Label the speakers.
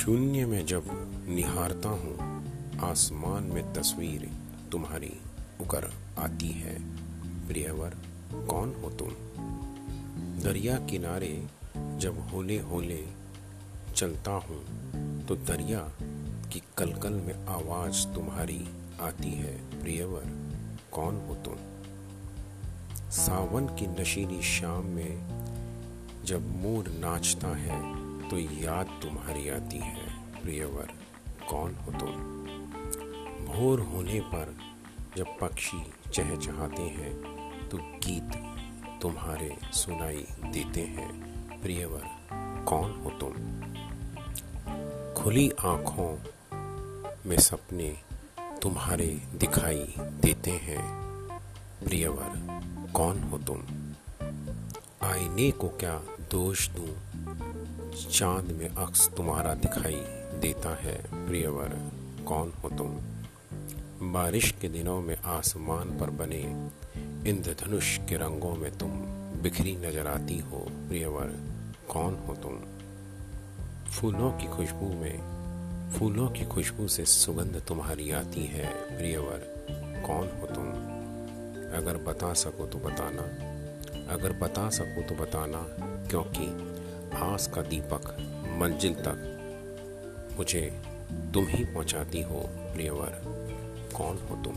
Speaker 1: शून्य में जब निहारता हूँ, आसमान में तस्वीर तुम्हारी उकर आती है। प्रियवर, कौन हो तुम? दरिया किनारे जब होले होले चलता हूँ तो दरिया की कलकल में आवाज़ तुम्हारी आती है। प्रियवर, कौन हो तुम? सावन की नशीली शाम में जब मोर नाचता है तो याद तुम्हारी आती है, प्रियवर। कौन हो तुम? भोर होने पर जब पक्षी चहचहाते हैं तो गीत तुम्हारे सुनाई देते हैं, प्रियवर। कौन हो तुम? खुली आँखों में सपने तुम्हारे दिखाई देते हैं, प्रियवर। कौन हो तुम? आईने को क्या दोष दूँ? चाँद में अक्स तुम्हारा दिखाई देता है, प्रियवर। कौन हो तुम? बारिश के दिनों में आसमान पर बने, इंद्रधनुष के रंगों में तुम बिखरी नज़र आती हो, प्रियवर। कौन हो तुम? फूलों की खुशबू में, फूलों की खुशबू से सुगंध तुम्हारी आती है, प्रियवर। कौन हो तुम? अगर बता सको तो बताना। अगर बता सको तो बताना, क्योंकि आस का दीपक मंजिल तक मुझे तुम ही पहुंचाती हो प्रियवर। कौन हो तुम?